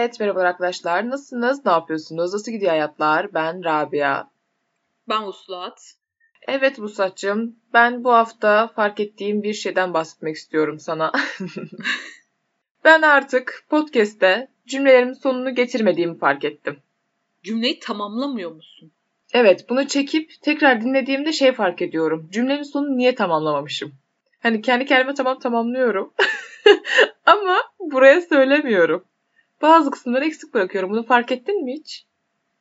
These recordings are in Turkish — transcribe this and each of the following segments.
Evet, merhaba arkadaşlar. Nasılsınız? Ne yapıyorsunuz? Nasıl gidiyor hayatlar? Ben Rabia. Ben Uslat. Evet Vuslat'cığım, ben bu hafta fark ettiğim bir şeyden bahsetmek istiyorum sana. ben artık podcast'te cümlelerimin sonunu getirmediğimi fark ettim. Cümleyi tamamlamıyor musun? Evet, bunu çekip tekrar dinlediğimde şey fark ediyorum. Cümlenin sonunu niye tamamlamamışım? Hani kendi kendime tamam tamamlıyorum. Ama buraya söylemiyorum. Bazı kısımları eksik bırakıyorum. Bunu fark ettin mi hiç?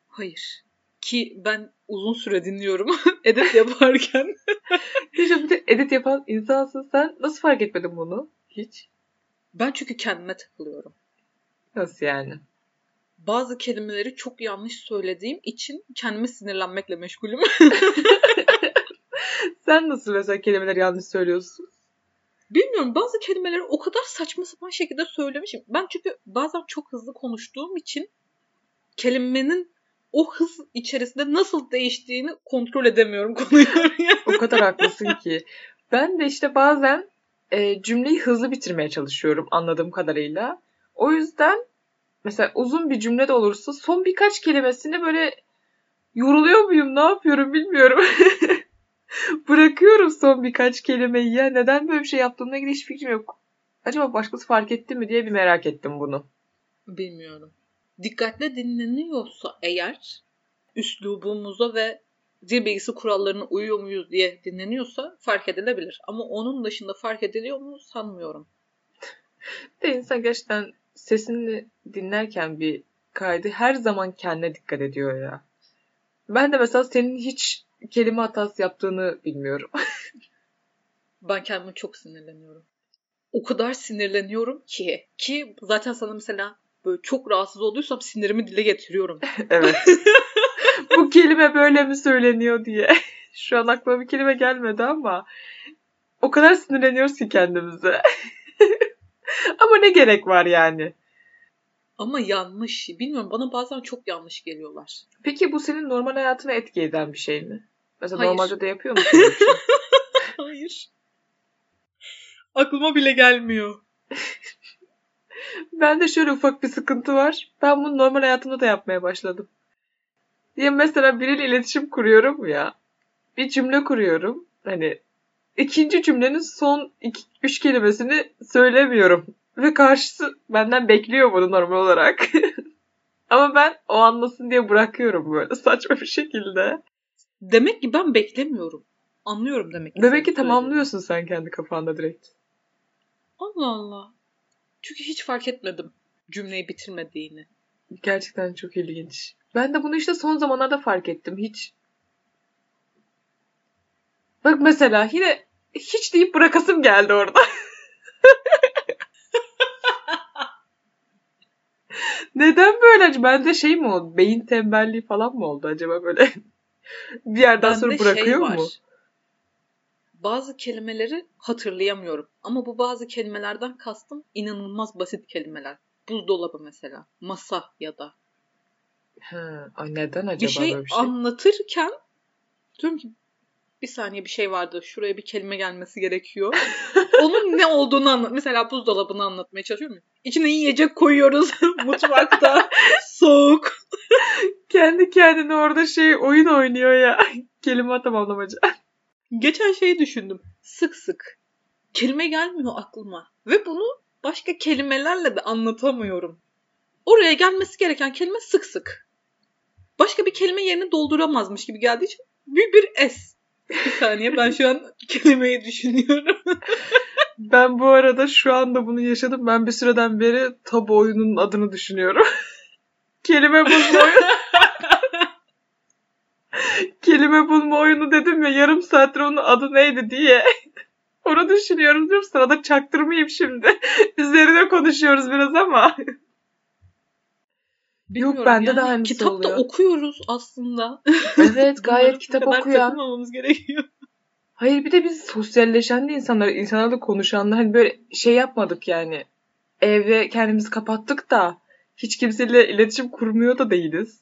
Hayır. Ki ben uzun süre dinliyorum edit yaparken. Bir de edit yapan insansın sen. Nasıl fark etmedin bunu? Hiç. Ben çünkü kendime takılıyorum. Nasıl yani? Bazı kelimeleri çok yanlış söylediğim için kendime sinirlenmekle meşgulüm. sen nasıl mesela kelimeleri yanlış söylüyorsun? Bilmiyorum bazı kelimeleri o kadar saçma sapan şekilde söylemişim. Ben çünkü bazen çok hızlı konuştuğum için kelimenin o hız içerisinde nasıl değiştiğini kontrol edemiyorum konuyu. o kadar haklısın ki. Ben de işte bazen e, cümleyi hızlı bitirmeye çalışıyorum anladığım kadarıyla. O yüzden mesela uzun bir cümle de olursa son birkaç kelimesini böyle yoruluyor muyum ne yapıyorum bilmiyorum. Bırakıyorum son birkaç kelimeyi ya. Neden böyle bir şey yaptığımla ilgili hiç fikrim yok. Acaba başkası fark etti mi diye bir merak ettim bunu. Bilmiyorum. Dikkatle dinleniyorsa eğer üslubumuza ve dil bilgisi kurallarına uyuyor muyuz diye dinleniyorsa fark edilebilir. Ama onun dışında fark ediliyor mu sanmıyorum. De insan gerçekten sesini dinlerken bir kaydı her zaman kendine dikkat ediyor ya. Ben de mesela senin hiç kelime hatası yaptığını bilmiyorum. ben kendime çok sinirleniyorum. O kadar sinirleniyorum ki ki zaten sana mesela böyle çok rahatsız olduysam sinirimi dile getiriyorum. evet. Bu kelime böyle mi söyleniyor diye. Şu an aklıma bir kelime gelmedi ama o kadar sinirleniyoruz ki kendimize. ama ne gerek var yani? Ama yanlış. Bilmiyorum bana bazen çok yanlış geliyorlar. Peki bu senin normal hayatına etki eden bir şey mi? Mesela Hayır. normalde de yapıyor musun? Şey? Hayır. Aklıma bile gelmiyor. ben de şöyle ufak bir sıkıntı var. Ben bunu normal hayatımda da yapmaya başladım. Diye mesela biriyle iletişim kuruyorum ya. Bir cümle kuruyorum. Hani ikinci cümlenin son iki, üç kelimesini söylemiyorum. Ve karşısı benden bekliyor bunu normal olarak. Ama ben o anlasın diye bırakıyorum böyle saçma bir şekilde. Demek ki ben beklemiyorum. Anlıyorum demek ki. Demek ki tamamlıyorsun sen kendi kafanda direkt. Allah Allah. Çünkü hiç fark etmedim cümleyi bitirmediğini. Gerçekten çok ilginç. Ben de bunu işte son zamanlarda fark ettim. Hiç Bak mesela yine hiç deyip bırakasım geldi orada. Neden böyle? Bende şey mi oldu? Beyin tembelliği falan mı oldu acaba böyle? Bir yerden Bende sonra şey bırakıyor şey var. mu? Bazı kelimeleri hatırlayamıyorum. Ama bu bazı kelimelerden kastım inanılmaz basit kelimeler. Buzdolabı mesela. Masa ya da. Ha, neden acaba bir şey, böyle bir şey anlatırken diyorum ki bir saniye bir şey vardı. Şuraya bir kelime gelmesi gerekiyor. Onun ne olduğunu anlat. Mesela buzdolabını anlatmaya çalışıyorum. İçine yiyecek koyuyoruz mutfakta. Soğuk. Kendi kendine orada şey oyun oynuyor ya. Kelime tamamlamaca. Geçen şeyi düşündüm. Sık sık. Kelime gelmiyor aklıma. Ve bunu başka kelimelerle de anlatamıyorum. Oraya gelmesi gereken kelime sık sık. Başka bir kelime yerini dolduramazmış gibi geldiği için büyük bir S. Bir saniye ben şu an kelimeyi düşünüyorum. ben bu arada şu anda bunu yaşadım. Ben bir süreden beri tabu oyununun adını düşünüyorum. Kelime bulma oyunu. Kelime bulma oyunu dedim ya yarım saattir onun adı neydi diye. Onu düşünüyorum diyorum sırada çaktırmayayım şimdi. Üzerine konuşuyoruz biraz ama. Bilmiyorum Yok bende yani, de aynısı kitapta oluyor. Kitapta okuyoruz aslında. Evet gayet kitap okuyan. gerekiyor. Hayır bir de biz sosyalleşen de insanlar, insanlarla konuşanlar hani böyle şey yapmadık yani. Evde kendimizi kapattık da hiç kimseyle iletişim kurmuyor da değiliz.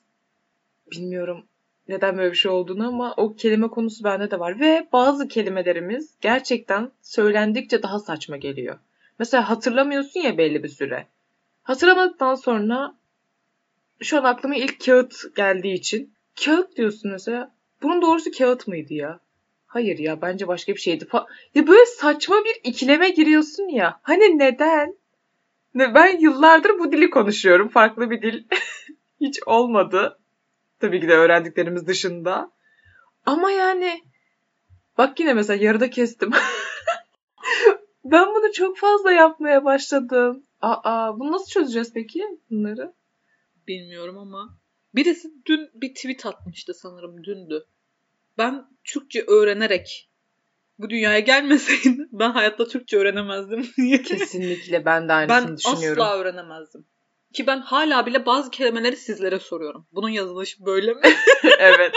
Bilmiyorum neden böyle bir şey olduğunu ama o kelime konusu bende de var. Ve bazı kelimelerimiz gerçekten söylendikçe daha saçma geliyor. Mesela hatırlamıyorsun ya belli bir süre. Hatırlamadıktan sonra şu an aklıma ilk kağıt geldiği için. Kağıt diyorsun mesela. Bunun doğrusu kağıt mıydı ya? Hayır ya bence başka bir şeydi. Fa- ya böyle saçma bir ikileme giriyorsun ya. Hani neden? Ben yıllardır bu dili konuşuyorum. Farklı bir dil hiç olmadı. Tabii ki de öğrendiklerimiz dışında. Ama yani bak yine mesela yarıda kestim. ben bunu çok fazla yapmaya başladım. Aa, bunu nasıl çözeceğiz peki bunları? Bilmiyorum ama birisi dün bir tweet atmıştı sanırım dündü. Ben Türkçe öğrenerek bu dünyaya gelmeseydim ben hayatta Türkçe öğrenemezdim. Kesinlikle ben de aynısını ben düşünüyorum. asla öğrenemezdim. Ki ben hala bile bazı kelimeleri sizlere soruyorum. Bunun yazılışı böyle mi? evet.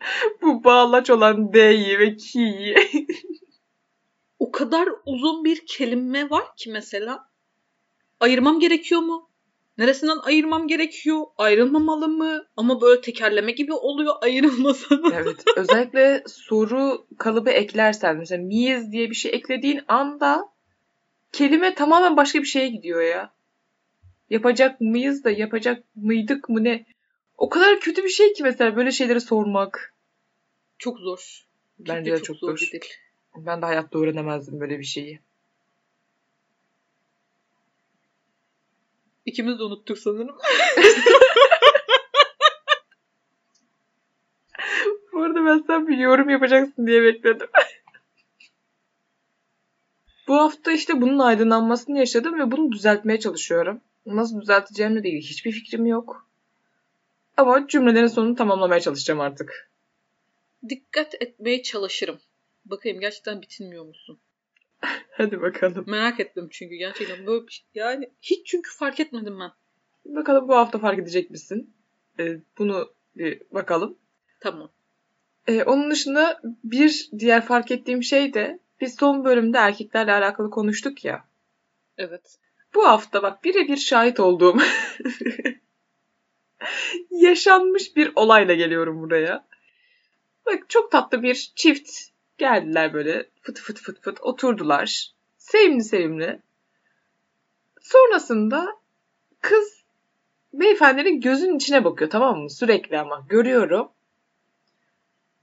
Bu bağlaç olan D'yi ve K'yi. o kadar uzun bir kelime var ki mesela. Ayırmam gerekiyor mu? Neresinden ayırmam gerekiyor? Ayrılmamalı mı? Ama böyle tekerleme gibi oluyor ayrılmasa da. evet. Özellikle soru kalıbı eklersen mesela miyiz diye bir şey eklediğin anda kelime tamamen başka bir şeye gidiyor ya. Yapacak mıyız da yapacak mıydık mı ne? O kadar kötü bir şey ki mesela böyle şeyleri sormak. Çok zor. Bence de çok, zor. bir dil. Ben de hayatta öğrenemezdim böyle bir şeyi. İkimiz de unuttuk sanırım. Bu arada ben sen bir yorum yapacaksın diye bekledim. Bu hafta işte bunun aydınlanmasını yaşadım ve bunu düzeltmeye çalışıyorum. Nasıl düzelteceğimle değil hiçbir fikrim yok. Ama cümlelerin sonunu tamamlamaya çalışacağım artık. Dikkat etmeye çalışırım. Bakayım gerçekten bitinmiyor musun? Hadi bakalım. Merak ettim çünkü gerçekten böyle bir şey. Yani hiç çünkü fark etmedim ben. Bakalım bu hafta fark edecek misin? Ee, bunu bir bakalım. Tamam. Ee, onun dışında bir diğer fark ettiğim şey de biz son bölümde erkeklerle alakalı konuştuk ya. Evet. Bu hafta bak birebir şahit olduğum yaşanmış bir olayla geliyorum buraya. Bak çok tatlı bir çift geldiler böyle fıt fıt fıt fıt oturdular. Sevimli sevimli. Sonrasında kız beyefendinin gözünün içine bakıyor tamam mı? Sürekli ama görüyorum.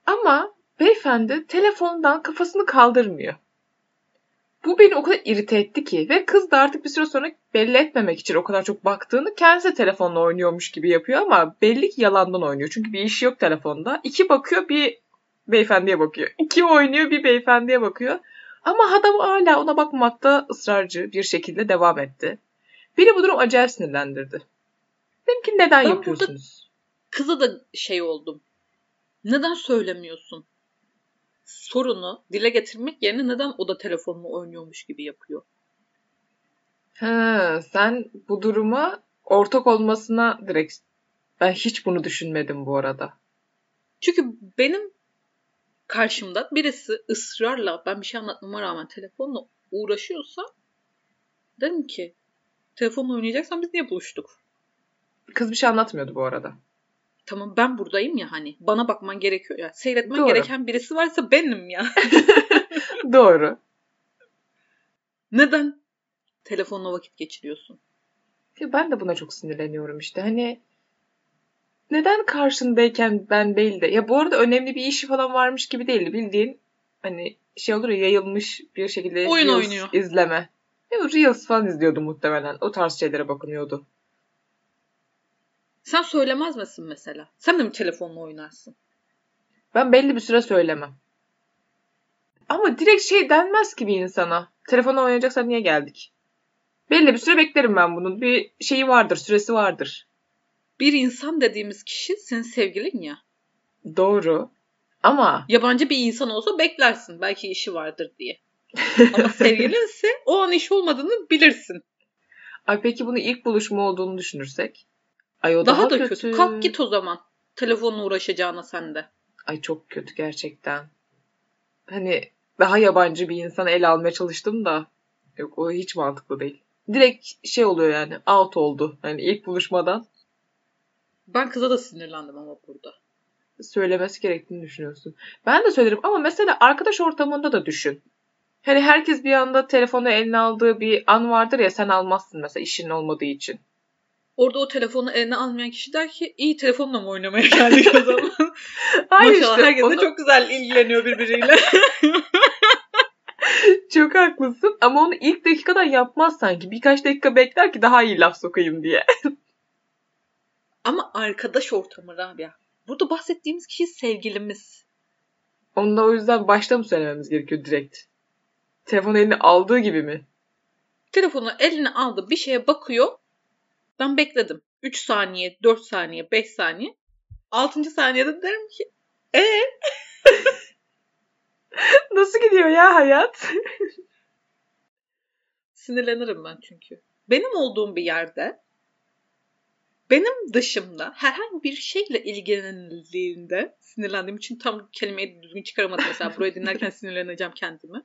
Ama beyefendi telefondan kafasını kaldırmıyor. Bu beni o kadar irite etti ki ve kız da artık bir süre sonra belli etmemek için o kadar çok baktığını kendisi telefonla oynuyormuş gibi yapıyor ama belli ki yalandan oynuyor. Çünkü bir işi yok telefonda. İki bakıyor bir beyefendiye bakıyor. İki oynuyor bir beyefendiye bakıyor. Ama adam hala ona bakmakta ısrarcı bir şekilde devam etti. Beni bu durum acayip sinirlendirdi. Dedim ki neden Ben yapıyorsunuz? Kıza da şey oldum. Neden söylemiyorsun? Sorunu dile getirmek yerine neden o da telefonla oynuyormuş gibi yapıyor? Ha, sen bu duruma ortak olmasına direkt ben hiç bunu düşünmedim bu arada. Çünkü benim karşımda birisi ısrarla ben bir şey anlatmama rağmen telefonla uğraşıyorsa dedim ki telefonla oynayacaksan biz niye buluştuk? Kız bir şey anlatmıyordu bu arada. Tamam ben buradayım ya hani bana bakman gerekiyor ya. Seyretmen Doğru. gereken birisi varsa benim ya. Doğru. Neden telefonla vakit geçiriyorsun? Ya ben de buna çok sinirleniyorum işte. Hani neden karşındayken ben değil de ya bu arada önemli bir işi falan varmış gibi değildi. Bildiğin hani şey olur ya yayılmış bir şekilde Oyun Reels oynuyor. izleme. Ya Reels falan izliyordu muhtemelen. O tarz şeylere bakınıyordu. Sen söylemez misin mesela? Sen de mi telefonla oynarsın? Ben belli bir süre söylemem. Ama direkt şey denmez ki bir insana. Telefonla oynayacaksan niye geldik? Belli bir süre beklerim ben bunun. Bir şeyi vardır, süresi vardır. Bir insan dediğimiz kişi senin sevgilin ya. Doğru. Ama Yabancı bir insan olsa beklersin. Belki işi vardır diye. Ama sevgilinse o an iş olmadığını bilirsin. Ay peki bunu ilk buluşma olduğunu düşünürsek? Ay o daha, Daha, da kötü. Kalk git o zaman. Telefonla uğraşacağına sen de. Ay çok kötü gerçekten. Hani daha yabancı bir insana el almaya çalıştım da yok o hiç mantıklı değil. Direkt şey oluyor yani out oldu. Hani ilk buluşmadan Ben kıza da sinirlendim ama burada. söylemesi gerektiğini düşünüyorsun. Ben de söylerim ama mesela arkadaş ortamında da düşün. Hani herkes bir anda telefonu eline aldığı bir an vardır ya sen almazsın mesela işin olmadığı için. Orada o telefonu eline almayan kişi der ki iyi telefonla mı oynamaya geldik o zaman? Hayır Maşallah işte herkes de onu- çok güzel ilgileniyor birbiriyle. Çok haklısın ama onu ilk dakikadan yapmaz sanki. Birkaç dakika bekler ki daha iyi laf sokayım diye. Ama arkadaş ortamı Rabia. Burada bahsettiğimiz kişi sevgilimiz. Onu da o yüzden başta mı söylememiz gerekiyor direkt? Telefon eline aldığı gibi mi? Telefonu eline aldı bir şeye bakıyor. Ben bekledim. 3 saniye, 4 saniye, 5 saniye. 6. saniyede derim ki e Nasıl gidiyor ya hayat? sinirlenirim ben çünkü. Benim olduğum bir yerde benim dışımda herhangi bir şeyle ilgilenildiğinde sinirlendiğim için tam kelimeyi düzgün çıkaramadım mesela burayı dinlerken sinirleneceğim kendime.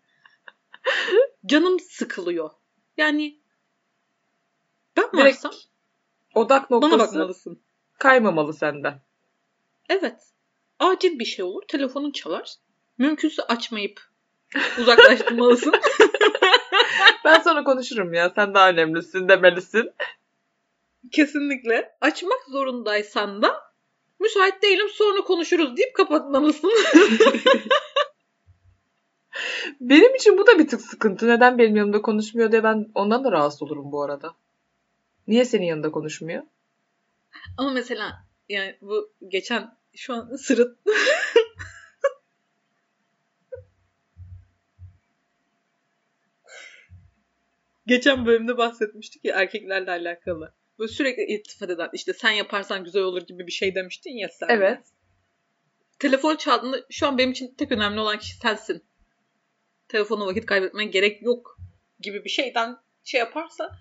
Canım sıkılıyor. Yani ben Direkt varsam Odak bana noktası bakmalısın. kaymamalı senden. Evet. Acil bir şey olur. Telefonun çalar. Mümkünse açmayıp uzaklaştırmalısın. Ben sonra konuşurum ya. Sen daha önemlisin demelisin. Kesinlikle. Açmak zorundaysan da müsait değilim sonra konuşuruz deyip kapatmalısın. Benim için bu da bir tık sıkıntı. Neden benim yanımda konuşmuyor diye ben ondan da rahatsız olurum bu arada. Niye senin yanında konuşmuyor? Ama mesela yani bu geçen şu an sırıt Geçen bölümde bahsetmiştik ya erkeklerle alakalı. Böyle sürekli iltifat eden işte sen yaparsan güzel olur gibi bir şey demiştin ya sen. Evet. Telefon çaldığında şu an benim için tek önemli olan kişi sensin. Telefonu vakit kaybetmen gerek yok gibi bir şeyden şey yaparsa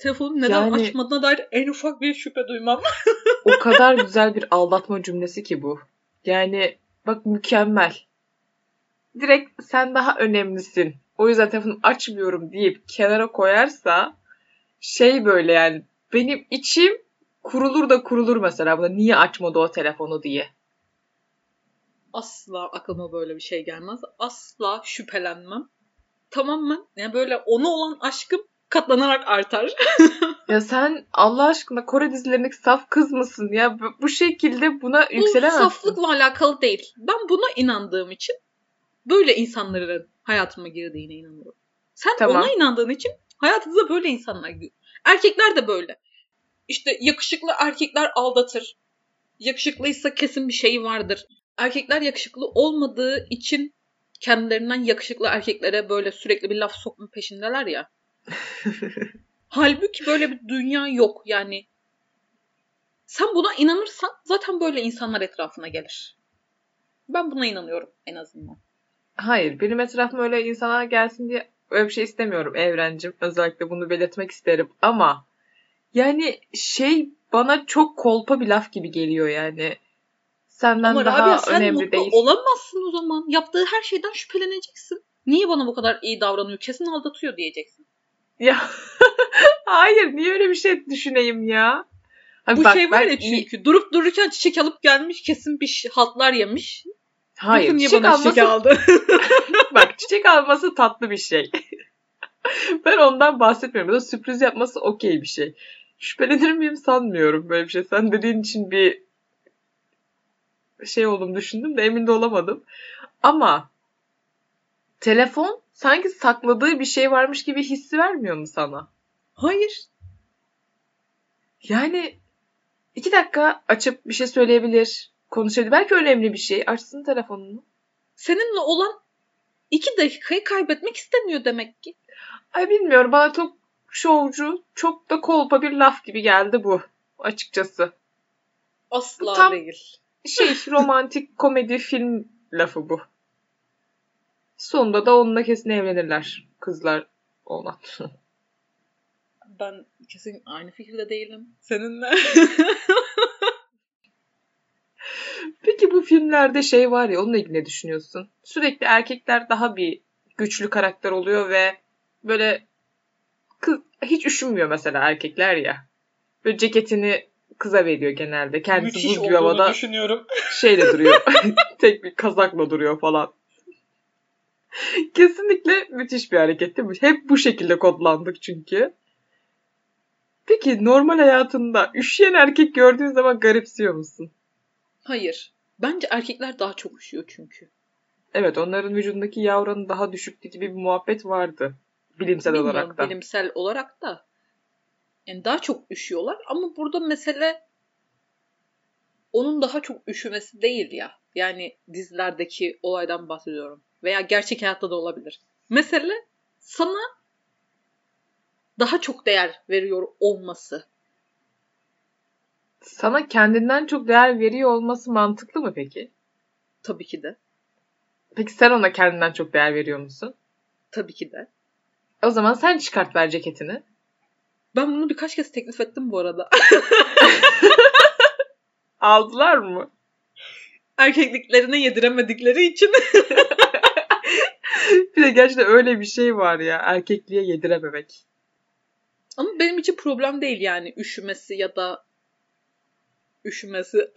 telefonu neden Yani- açmadığına dair en ufak bir şüphe duymam. O kadar güzel bir aldatma cümlesi ki bu. Yani bak mükemmel. Direkt sen daha önemlisin. O yüzden telefonu açmıyorum deyip kenara koyarsa şey böyle yani benim içim kurulur da kurulur mesela buna niye açmadı o telefonu diye. Asla aklıma böyle bir şey gelmez. Asla şüphelenmem. Tamamen yani böyle ona olan aşkım katlanarak artar. Ya sen Allah aşkına Kore dizilerindeki saf kız mısın ya? Bu- Bu şekilde buna Bu yükselemezsin. saflıkla alakalı değil. Ben buna inandığım için böyle insanların hayatıma girdiğine inanıyorum. Sen Tamam. ona inandığın için hayatınıza böyle insanlar giriyor. Erkekler de böyle. İşte yakışıklı erkekler aldatır. Yakışıklıysa kesin bir şeyi vardır. Erkekler yakışıklı olmadığı için kendilerinden yakışıklı erkeklere böyle sürekli bir laf sokma peşindeler ya. Halbuki böyle bir dünya yok yani. Sen buna inanırsan zaten böyle insanlar etrafına gelir. Ben buna inanıyorum en azından. Hayır, benim etrafıma öyle insanlar gelsin diye öyle bir şey istemiyorum evrencim. Özellikle bunu belirtmek isterim. Ama yani şey bana çok kolpa bir laf gibi geliyor yani. Senden Ama daha Rabia sen önemli mutlu değil. olamazsın o zaman. Yaptığı her şeyden şüpheleneceksin. Niye bana bu kadar iyi davranıyor? Kesin aldatıyor diyeceksin. Ya hayır, niye öyle bir şey düşüneyim ya? Abi Bu bak, şey var ben ya iyi- çünkü durup dururken çiçek alıp gelmiş kesin bir şey- haltlar yemiş. Hayır, Bakın çiçek bana alması çiçek aldı? Bak çiçek alması tatlı bir şey. ben ondan bahsetmiyorum. Da sürpriz yapması okey bir şey. Şüphelenir miyim sanmıyorum böyle bir şey. Sen dediğin için bir şey oldum düşündüm de emin de olamadım. Ama telefon sanki sakladığı bir şey varmış gibi hissi vermiyor mu sana? Hayır. Yani iki dakika açıp bir şey söyleyebilir, konuşabilir. Belki önemli bir şey. Açsın telefonunu. Seninle olan iki dakikayı kaybetmek istemiyor demek ki. Ay bilmiyorum bana çok şovcu, çok da kolpa bir laf gibi geldi bu açıkçası. Asla Tam- değil. Şey romantik komedi film lafı bu. Sonunda da onunla kesin evlenirler kızlar olan. Ben kesin aynı fikirde değilim. Seninle. Peki bu filmlerde şey var ya onunla ilgili ne düşünüyorsun? Sürekli erkekler daha bir güçlü karakter oluyor ve böyle kız hiç üşünmüyor mesela erkekler ya. Böyle ceketini kıza veriyor genelde. Kendisi Müthiş buz gibi havada düşünüyorum. şeyle duruyor. Tek bir kazakla duruyor falan. Kesinlikle müthiş bir hareket değil mi? Hep bu şekilde kodlandık çünkü. Peki normal hayatında üşüyen erkek gördüğün zaman garipsiyor musun? Hayır. Bence erkekler daha çok üşüyor çünkü. Evet onların vücudundaki yağ oranı daha düşüktü gibi bir muhabbet vardı. Bilimsel Bilmiyorum olarak da. bilimsel olarak da. Yani daha çok üşüyorlar ama burada mesele onun daha çok üşümesi değil ya. Yani dizilerdeki olaydan bahsediyorum. Veya gerçek hayatta da olabilir. Mesele sana daha çok değer veriyor olması. Sana kendinden çok değer veriyor olması mantıklı mı peki? Tabii ki de. Peki sen ona kendinden çok değer veriyor musun? Tabii ki de. O zaman sen çıkart ver ceketini. Ben bunu birkaç kez teklif ettim bu arada. Aldılar mı? Erkekliklerine yediremedikleri için. Bir de gerçekten öyle bir şey var ya. Erkekliğe yedirememek. Ama benim için problem değil yani üşümesi ya da üşümesi.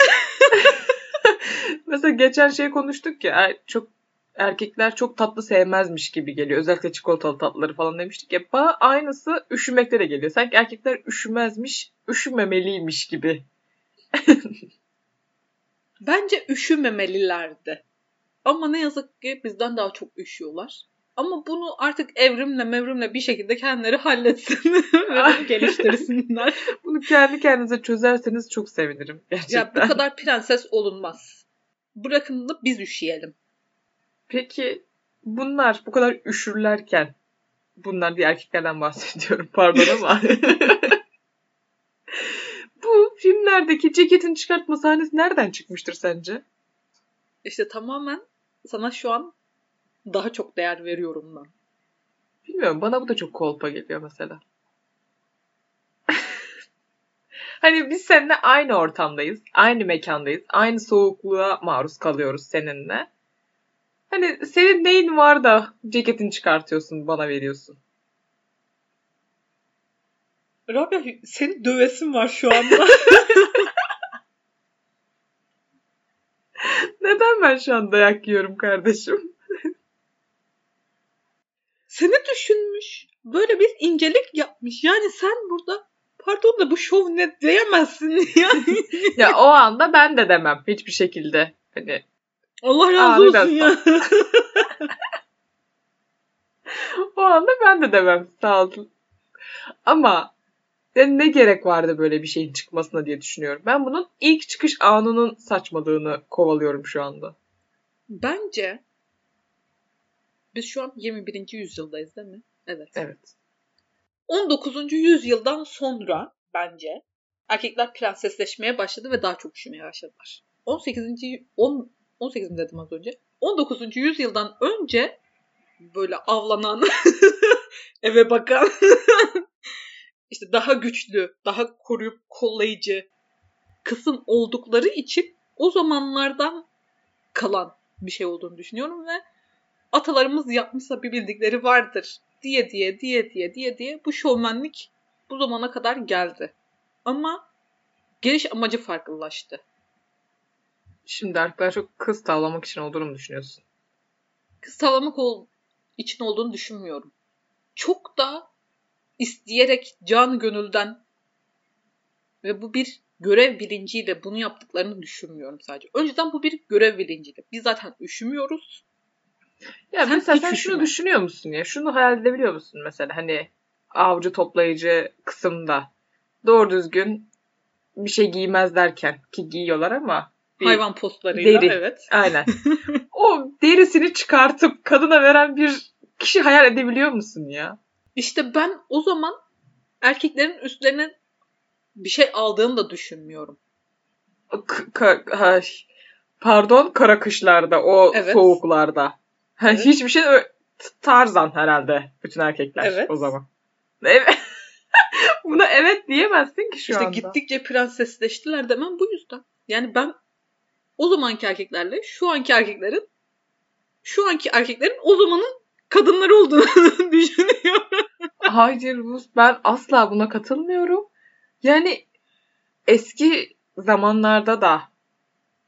Mesela geçen şey konuştuk ya. er- çok erkekler çok tatlı sevmezmiş gibi geliyor. Özellikle çikolatalı tatlıları falan demiştik ya. Bana aynısı üşümekte de geliyor. Sanki erkekler üşümezmiş, üşümemeliymiş gibi. Bence üşümemelilerdi. Ama ne yazık ki bizden daha çok üşüyorlar. Ama bunu artık evrimle mevrimle bir şekilde kendileri halletsin ve geliştirsinler. Bunu kendi kendinize çözerseniz çok sevinirim. Gerçekten. ya bu kadar prenses olunmaz. Bırakın da biz üşüyelim. Peki bunlar bu kadar üşürlerken bunlar diye erkeklerden bahsediyorum pardon ama bu filmlerdeki ceketin çıkartma sahnesi nereden çıkmıştır sence? İşte tamamen sana şu an daha çok değer veriyorum ben. Bilmiyorum bana bu da çok kolpa geliyor mesela. hani biz seninle aynı ortamdayız, aynı mekandayız, aynı soğukluğa maruz kalıyoruz seninle. Hani senin neyin var da ceketini çıkartıyorsun bana veriyorsun. Rabia senin dövesin var şu anda. Neden ben şu an dayak yiyorum kardeşim? Seni düşünmüş. Böyle bir incelik yapmış. Yani sen burada pardon da bu şov ne diyemezsin yani. ya o anda ben de demem hiçbir şekilde. Hani Allah razı olsun ya. o anda ben de demem sağ olun. Ama ya ne gerek vardı böyle bir şeyin çıkmasına diye düşünüyorum. Ben bunun ilk çıkış anının saçmalığını kovalıyorum şu anda. Bence biz şu an 21. yüzyıldayız değil mi? Evet. Evet. 19. yüzyıldan sonra bence erkekler prensesleşmeye başladı ve daha çok üşümeye başladılar. 18. y- 10 18 dedim az önce. 19. yüzyıldan önce böyle avlanan, eve bakan, işte daha güçlü, daha koruyup kollayıcı kısım oldukları için o zamanlardan kalan bir şey olduğunu düşünüyorum ve atalarımız yapmışsa bir bildikleri vardır diye diye diye diye diye diye bu şovmenlik bu zamana kadar geldi. Ama geliş amacı farklılaştı. Şimdi erkekler çok kız tavlamak için olduğunu mu düşünüyorsun? Kız tavlamak ol- için olduğunu düşünmüyorum. Çok da isteyerek can gönülden ve bu bir görev bilinciyle bunu yaptıklarını düşünmüyorum sadece. Önceden bu bir görev bilinciydi. Biz zaten üşümüyoruz. Ya Sen mesela sen şunu düşünüyor musun ya? Şunu hayal edebiliyor musun mesela hani avcı toplayıcı kısımda doğru düzgün bir şey giymez derken ki giyiyorlar ama Hayvan postlarıyla deri. evet. Aynen. o derisini çıkartıp kadına veren bir kişi hayal edebiliyor musun ya? İşte ben o zaman erkeklerin üstlerine bir şey aldığını da düşünmüyorum. K- ka- ha, pardon kara kışlarda o Evet. soğuklarda. Ha, Evet. Hiçbir şey tarzan herhalde bütün erkekler Evet. o zaman. Evet. Buna evet diyemezsin ki şu işte anda. gittikçe prensesleştiler demem bu yüzden. Yani ben o zamanki erkeklerle şu anki erkeklerin şu anki erkeklerin o zamanın kadınları olduğunu düşünüyorum. Hayır bu ben asla buna katılmıyorum. Yani eski zamanlarda da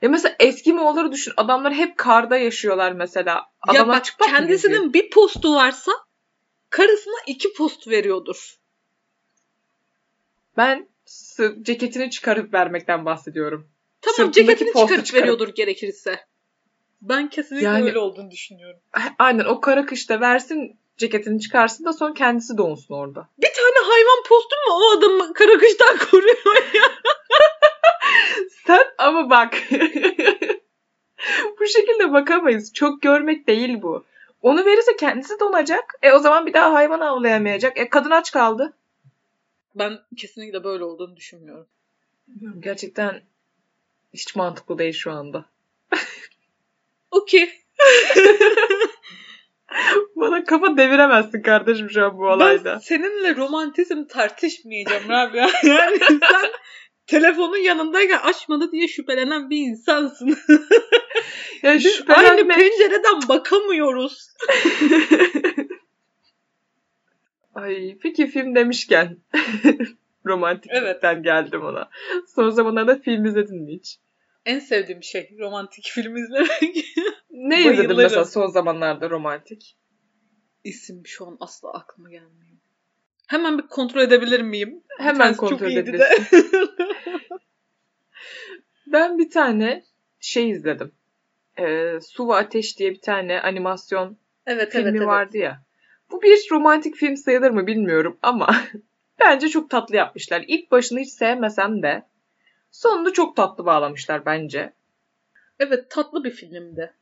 ya mesela eski Moğolları düşün. Adamlar hep karda yaşıyorlar mesela. ya Adamlar bak çıplak kendisinin bir postu varsa karısına iki post veriyordur. Ben ceketini çıkarıp vermekten bahsediyorum. Tamam Sırtındaki ceketini çıkarıp çıkarıp. veriyordur gerekirse. Ben kesinlikle Yani- öyle olduğunu düşünüyorum. Aynen o kara kışta versin ceketini çıkarsın da son kendisi donsun orada. Bir tane hayvan postu mu o adamı kara kıştan koruyor ya? Sen ama bak. bu şekilde bakamayız. Çok görmek değil bu. Onu verirse kendisi donacak. E o zaman bir daha hayvan avlayamayacak. E kadın aç kaldı. Ben kesinlikle böyle olduğunu düşünmüyorum. Gerçekten hiç mantıklı değil şu anda. Okey. Bana kafa deviremezsin kardeşim şu an bu Ben olayda. seninle romantizm tartışmayacağım Rabia. Yani sen telefonun yanındayken açmadı diye şüphelenen bir insansın. Ya Biz aynı şüphelenmek... pencereden bakamıyoruz. Ay peki film demişken. Romantiklikten geldim ona. Son zamanlarda film izledin mi hiç? En sevdiğim şey romantik film izlemek. Ne izledin mesela son zamanlarda romantik? İsim şu an asla aklıma gelmiyor. Hemen bir kontrol edebilir miyim? Hemen çok kontrol edebilirsin. de. Ben bir tane şey izledim. Ee, Su ve Ateş diye bir tane animasyon evet filmi evet evet. vardı ya. Bu bir romantik film sayılır mı bilmiyorum ama bence çok tatlı yapmışlar. İlk başını hiç sevmesem de sonunu çok tatlı bağlamışlar bence. Evet tatlı bir filmdi.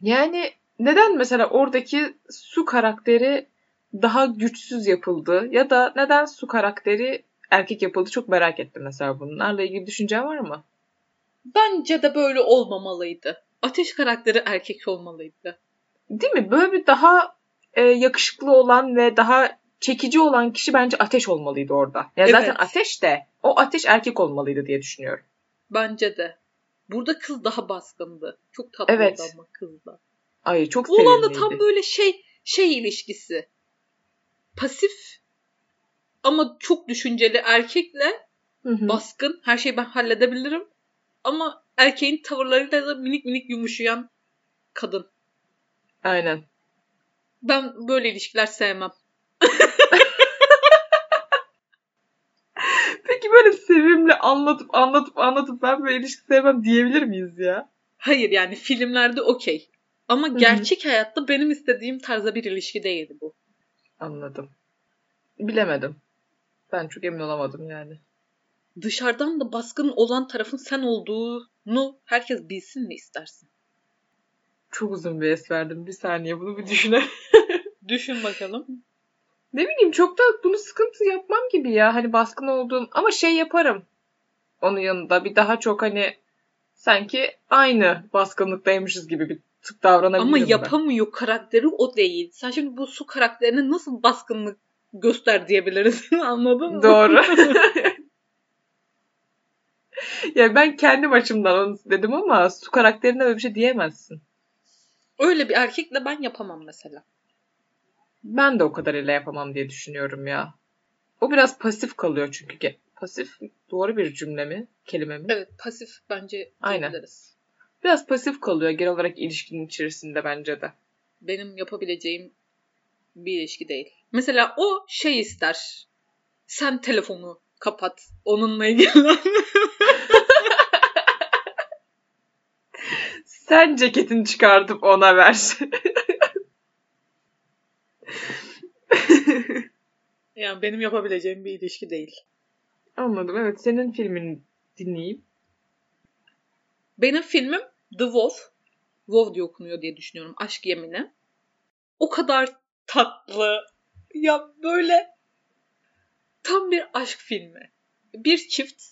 Yani neden mesela oradaki su karakteri daha güçsüz yapıldı ya da neden su karakteri erkek yapıldı çok merak ettim mesela bunlarla ilgili düşüncen var mı? Bence de böyle olmamalıydı. Ateş karakteri erkek olmalıydı. Değil mi? Böyle bir daha e, yakışıklı olan ve daha çekici olan kişi bence ateş olmalıydı orada. Ya Evet. zaten ateş de o ateş erkek olmalıydı diye düşünüyorum. Bence de. Burada kız daha baskındı. Çok tatlıydı Evet. ama kız da. Ay çok Bu olan da sevimliydi. tam böyle şey şey ilişkisi. Pasif ama çok düşünceli erkekle Hı hı. baskın. Her şeyi ben halledebilirim. Ama erkeğin tavırlarıyla da minik minik yumuşayan kadın. Aynen. Ben böyle ilişkiler sevmem. Peki sevimli anlatıp anlatıp anlatıp ben böyle ilişki sevmem diyebilir miyiz ya? Hayır yani filmlerde okey. Ama hı. gerçek hayatta benim istediğim tarzda bir ilişki değildi bu. Anladım. Bilemedim. Ben çok emin olamadım yani. Dışarıdan da baskın olan tarafın sen olduğunu herkes bilsin mi istersin? Çok uzun bir es verdim. Bir saniye bunu bir düşüne. Düşün bakalım. Ne bileyim çok da bunu sıkıntı yapmam gibi ya. Hani baskın olduğum ama şey yaparım. Onun yanında bir daha çok hani sanki aynı baskınlıktaymışız gibi bir tık davranabilirim Ama ben. yapamıyor karakteri o değil. Sen şimdi bu su karakterine nasıl baskınlık göster diyebiliriz. Anladın mı? Doğru. ya ben kendim açımdan onu dedim ama su karakterine öyle bir şey diyemezsin. Öyle bir erkekle ben yapamam mesela. Ben de o kadarıyla yapamam diye düşünüyorum ya. O biraz pasif kalıyor çünkü. Pasif doğru bir cümle mi? Kelime mi? Evet pasif bence Aynen. diyebiliriz. Biraz pasif kalıyor genel olarak ilişkinin içerisinde bence de. Benim yapabileceğim bir ilişki değil. Mesela o şey ister. Sen telefonu kapat. Onunla ilgilen. Sen ceketini çıkartıp ona ver. yani benim yapabileceğim bir ilişki değil. Anladım. Evet senin filmini dinleyeyim. Benim filmim The Wolf. Wolf diye okunuyor diye düşünüyorum. Aşk Yemini. O kadar tatlı. Ya böyle tam bir aşk filmi. Bir çift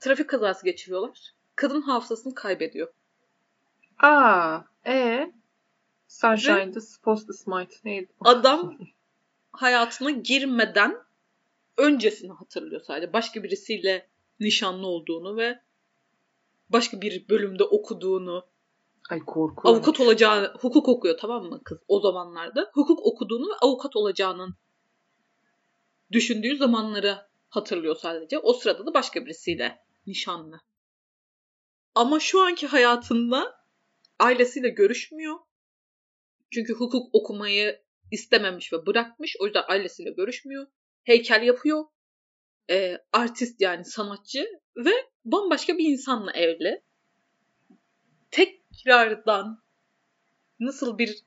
trafik kazası geçiriyorlar. Kadın hafızasını kaybediyor. Aa, e Sunshine'da Supposed to Smite neydi? Adam hayatına girmeden öncesini hatırlıyor sadece. Başka birisiyle nişanlı olduğunu ve başka bir bölümde okuduğunu, Ay korkunç. avukat olacağı, hukuk okuyor tamam mı kız o zamanlarda? Hukuk okuduğunu ve avukat olacağının düşündüğü zamanları hatırlıyor sadece. O sırada da başka birisiyle nişanlı. Ama şu anki hayatında ailesiyle görüşmüyor. Çünkü hukuk okumayı istememiş ve bırakmış. O yüzden ailesiyle görüşmüyor. Heykel yapıyor e, artist yani sanatçı ve bambaşka bir insanla evli. Tekrardan nasıl bir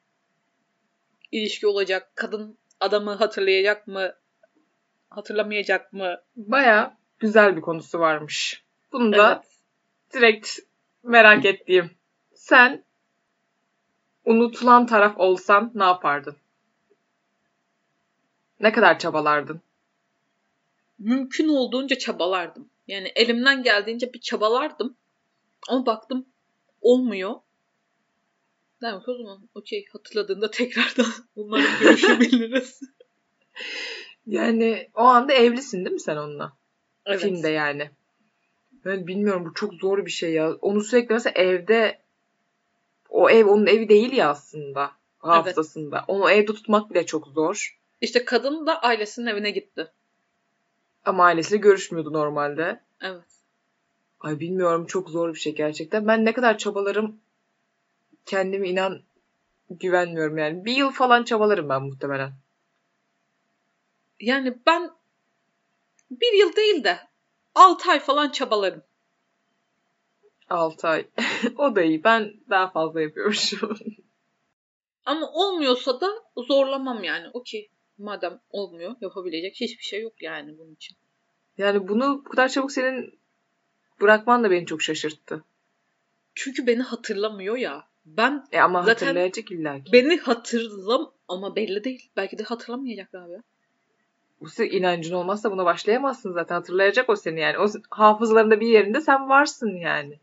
ilişki olacak? Kadın adamı hatırlayacak mı? Hatırlamayacak mı? Baya güzel bir konusu varmış. Bunu da Evet. direkt merak ettiğim. Sen unutulan taraf olsan ne yapardın? Ne kadar çabalardın? Mümkün olduğunca çabalardım. Yani elimden geldiğince bir çabalardım. Ama baktım olmuyor. Demek o zaman okey hatırladığında tekrardan bunları görüşebiliriz. Yani o anda evlisin değil mi sen onunla? evet. Filmde yani. Ben bilmiyorum bu çok zor bir şey ya. Onu sürekli mesela evde o ev onun evi değil ya aslında hafızasında. Onu evde tutmak bile çok zor. İşte kadın da ailesinin evine gitti. Ama ailesiyle görüşmüyordu normalde. Evet. Ay bilmiyorum çok zor bir şey gerçekten. Ben ne kadar çabalarım kendime inan güvenmiyorum yani. Bir yıl falan çabalarım ben muhtemelen. Yani ben bir yıl değil de 6 ay falan çabalarım. 6 ay. o da iyi. Ben daha fazla yapıyormuşum. Ama olmuyorsa da zorlamam yani. Okey. Madem olmuyor yapabilecek hiçbir şey yok yani bunun için. yani bunu bu kadar çabuk senin bırakman da beni çok şaşırttı. Çünkü beni hatırlamıyor ya. Ben E ama Zaten- hatırlayacak illa ki. beni hatırlam ama belli değil. Belki de hatırlamayacak abi. Bu senin inancın olmazsa buna başlayamazsın zaten. Hatırlayacak o seni yani. O hafızalarında bir yerinde sen varsın yani.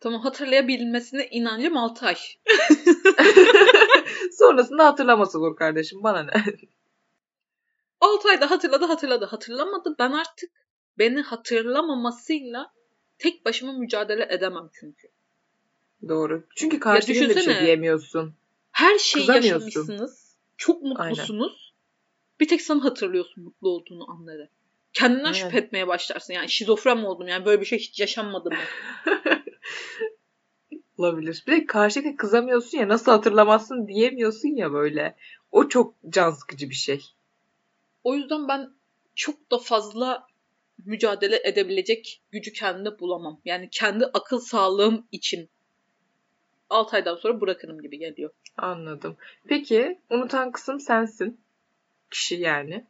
Tamam hatırlayabilmesine inancım 6 ay. Sonrasında hatırlaması olur kardeşim. Bana ne? 6 ayda hatırladı hatırladı. Hatırlamadı. Ben artık beni hatırlamamasıyla tek başıma mücadele edemem çünkü. Doğru. Çünkü karşıdakine de bir şey diyemiyorsun. Her şeyi yaşamışsınız. Çok mutlusunuz. Bir tek sen hatırlıyorsun mutlu olduğunu anları. Kendinden Evet. şüphe etmeye başlarsın. Yani şizofren mi oldum? Yani böyle bir şey hiç yaşanmadı mı? Olabilir. Bir de karşıdakine kızamıyorsun ya nasıl hatırlamazsın diyemiyorsun ya böyle. O çok can sıkıcı bir şey. O yüzden ben çok da fazla mücadele edebilecek gücü kendimde bulamam. Yani kendi akıl sağlığım için 6 aydan sonra bırakırım gibi geliyor. Anladım. Peki unutan kısım sensin. Kişi yani.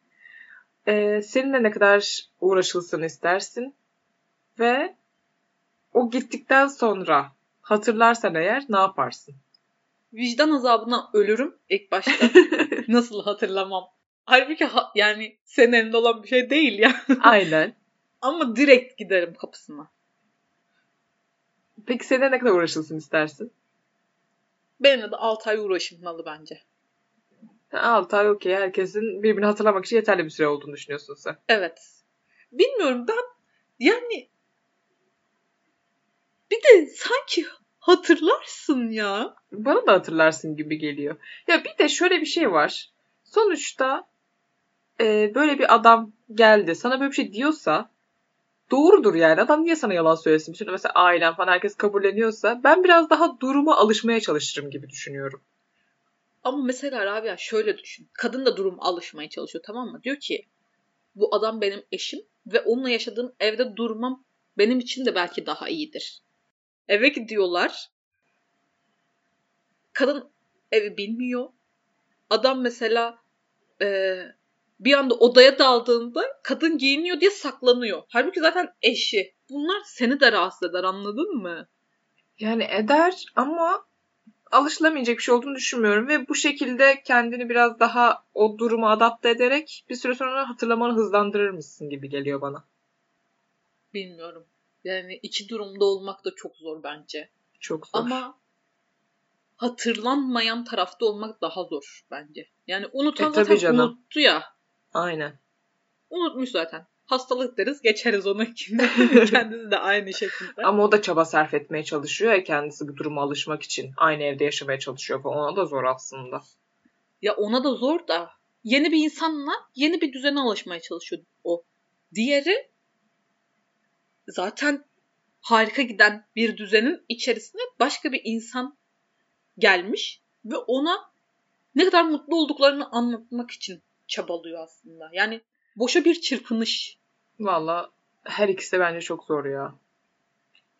Ee, seninle ne kadar uğraşılsın istersin. Ve o gittikten sonra hatırlarsan eğer ne yaparsın? Vicdan azabına ölürüm ilk başta. Nasıl hatırlamam? Halbuki ha- yani senin elinde olan bir şey değil ya. Aynen. Ama direkt giderim kapısına. Peki seninle ne kadar uğraşılsın istersin? Benimle de 6 ay uğraşılmalı bence. 6 ay okey. Herkesin birbirini hatırlamak için yeterli bir süre olduğunu düşünüyorsun sen. Evet. Bilmiyorum ben yani bir de sanki hatırlarsın ya. Bana da hatırlarsın gibi geliyor. Ya bir de şöyle bir şey var. Sonuçta e, böyle bir adam geldi sana böyle bir şey diyorsa doğrudur yani. Adam niye sana yalan söylesin? Bütün mesela ailen falan herkes kabulleniyorsa ben biraz daha duruma alışmaya çalışırım gibi düşünüyorum. Ama mesela Rabia şöyle düşün. Kadın da durum alışmaya çalışıyor tamam mı? Diyor ki bu adam benim eşim ve onunla yaşadığım evde durmam benim için de belki daha iyidir. Eve gidiyorlar. Kadın evi bilmiyor. Adam mesela e, bir anda odaya daldığında kadın giyiniyor diye saklanıyor. Halbuki zaten eşi. Bunlar seni de rahatsız eder anladın mı? Yani eder ama alışılamayacak bir şey olduğunu düşünmüyorum ve bu şekilde kendini biraz daha o duruma adapte ederek bir süre sonra hatırlamanı hızlandırır mısın gibi geliyor bana. Bilmiyorum. Yani iki durumda olmak da çok zor bence. Çok zor. Ama hatırlanmayan tarafta olmak daha zor bence. Yani unutan E, tabii zaten canım. unuttu ya. Aynen. Unutmuş zaten. Hastalık deriz geçeriz onu. Kendisi de aynı şekilde. Ama o da çaba sarf etmeye çalışıyor ya kendisi bu duruma alışmak için. Aynı evde yaşamaya çalışıyor falan. Ona da zor aslında. Ya ona da zor da yeni bir insanla yeni bir düzene alışmaya çalışıyor o. Diğeri zaten harika giden bir düzenin içerisine başka bir insan gelmiş ve ona ne kadar mutlu olduklarını anlatmak için çabalıyor aslında. Yani boşa bir çırpınış. Valla her ikisi de bence çok zor ya.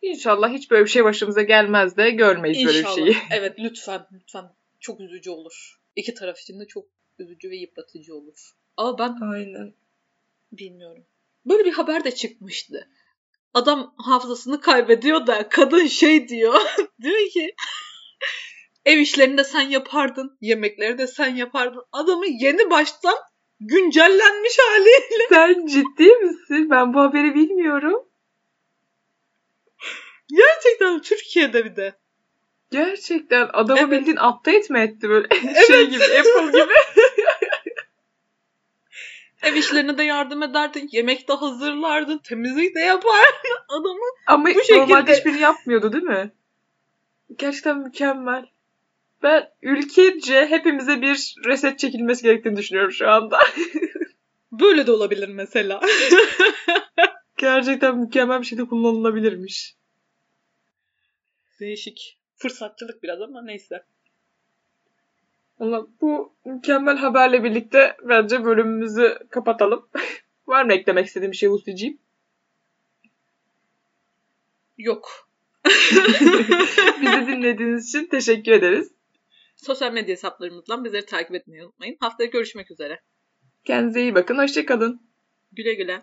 İnşallah hiç böyle bir şey başımıza gelmez de görmeyiz böyle bir İnşallah. şeyi. Evet lütfen lütfen. Çok üzücü olur. İki taraf için de çok üzücü ve yıpratıcı olur. Ama ben Aynen. bilmiyorum. Böyle bir haber de çıkmıştı. Adam hafızasını kaybediyor da kadın şey diyor. diyor ki ev işlerini de sen yapardın. Yemekleri de sen yapardın. Adamı yeni baştan güncellenmiş hali. Sen ciddi misin? Ben bu haberi bilmiyorum. Gerçekten Türkiye'de bir de. Gerçekten adamı Evet. bildiğin update mi etti böyle şey gibi Apple gibi. Ev işlerine de yardım ederdin. Yemek de hazırlardın. Temizlik de yapardın. Adamı Ama Bu şekilde- normalde hiçbirini yapmıyordu değil mi? Gerçekten mükemmel. Ben ülkece hepimize bir reset çekilmesi gerektiğini düşünüyorum şu anda. böyle de olabilir mesela. Gerçekten mükemmel bir şekilde kullanılabilirmiş. Değişik. Fırsatçılık biraz ama neyse. Valla bu mükemmel haberle birlikte bence bölümümüzü kapatalım. Var mı eklemek istediğim bir şey Hulusi'ciğim? Yok. Bizi dinlediğiniz için teşekkür ederiz. Sosyal medya hesaplarımızdan bizleri takip etmeyi unutmayın. Haftaya görüşmek üzere. Kendinize iyi bakın. Hoşçakalın. Güle güle.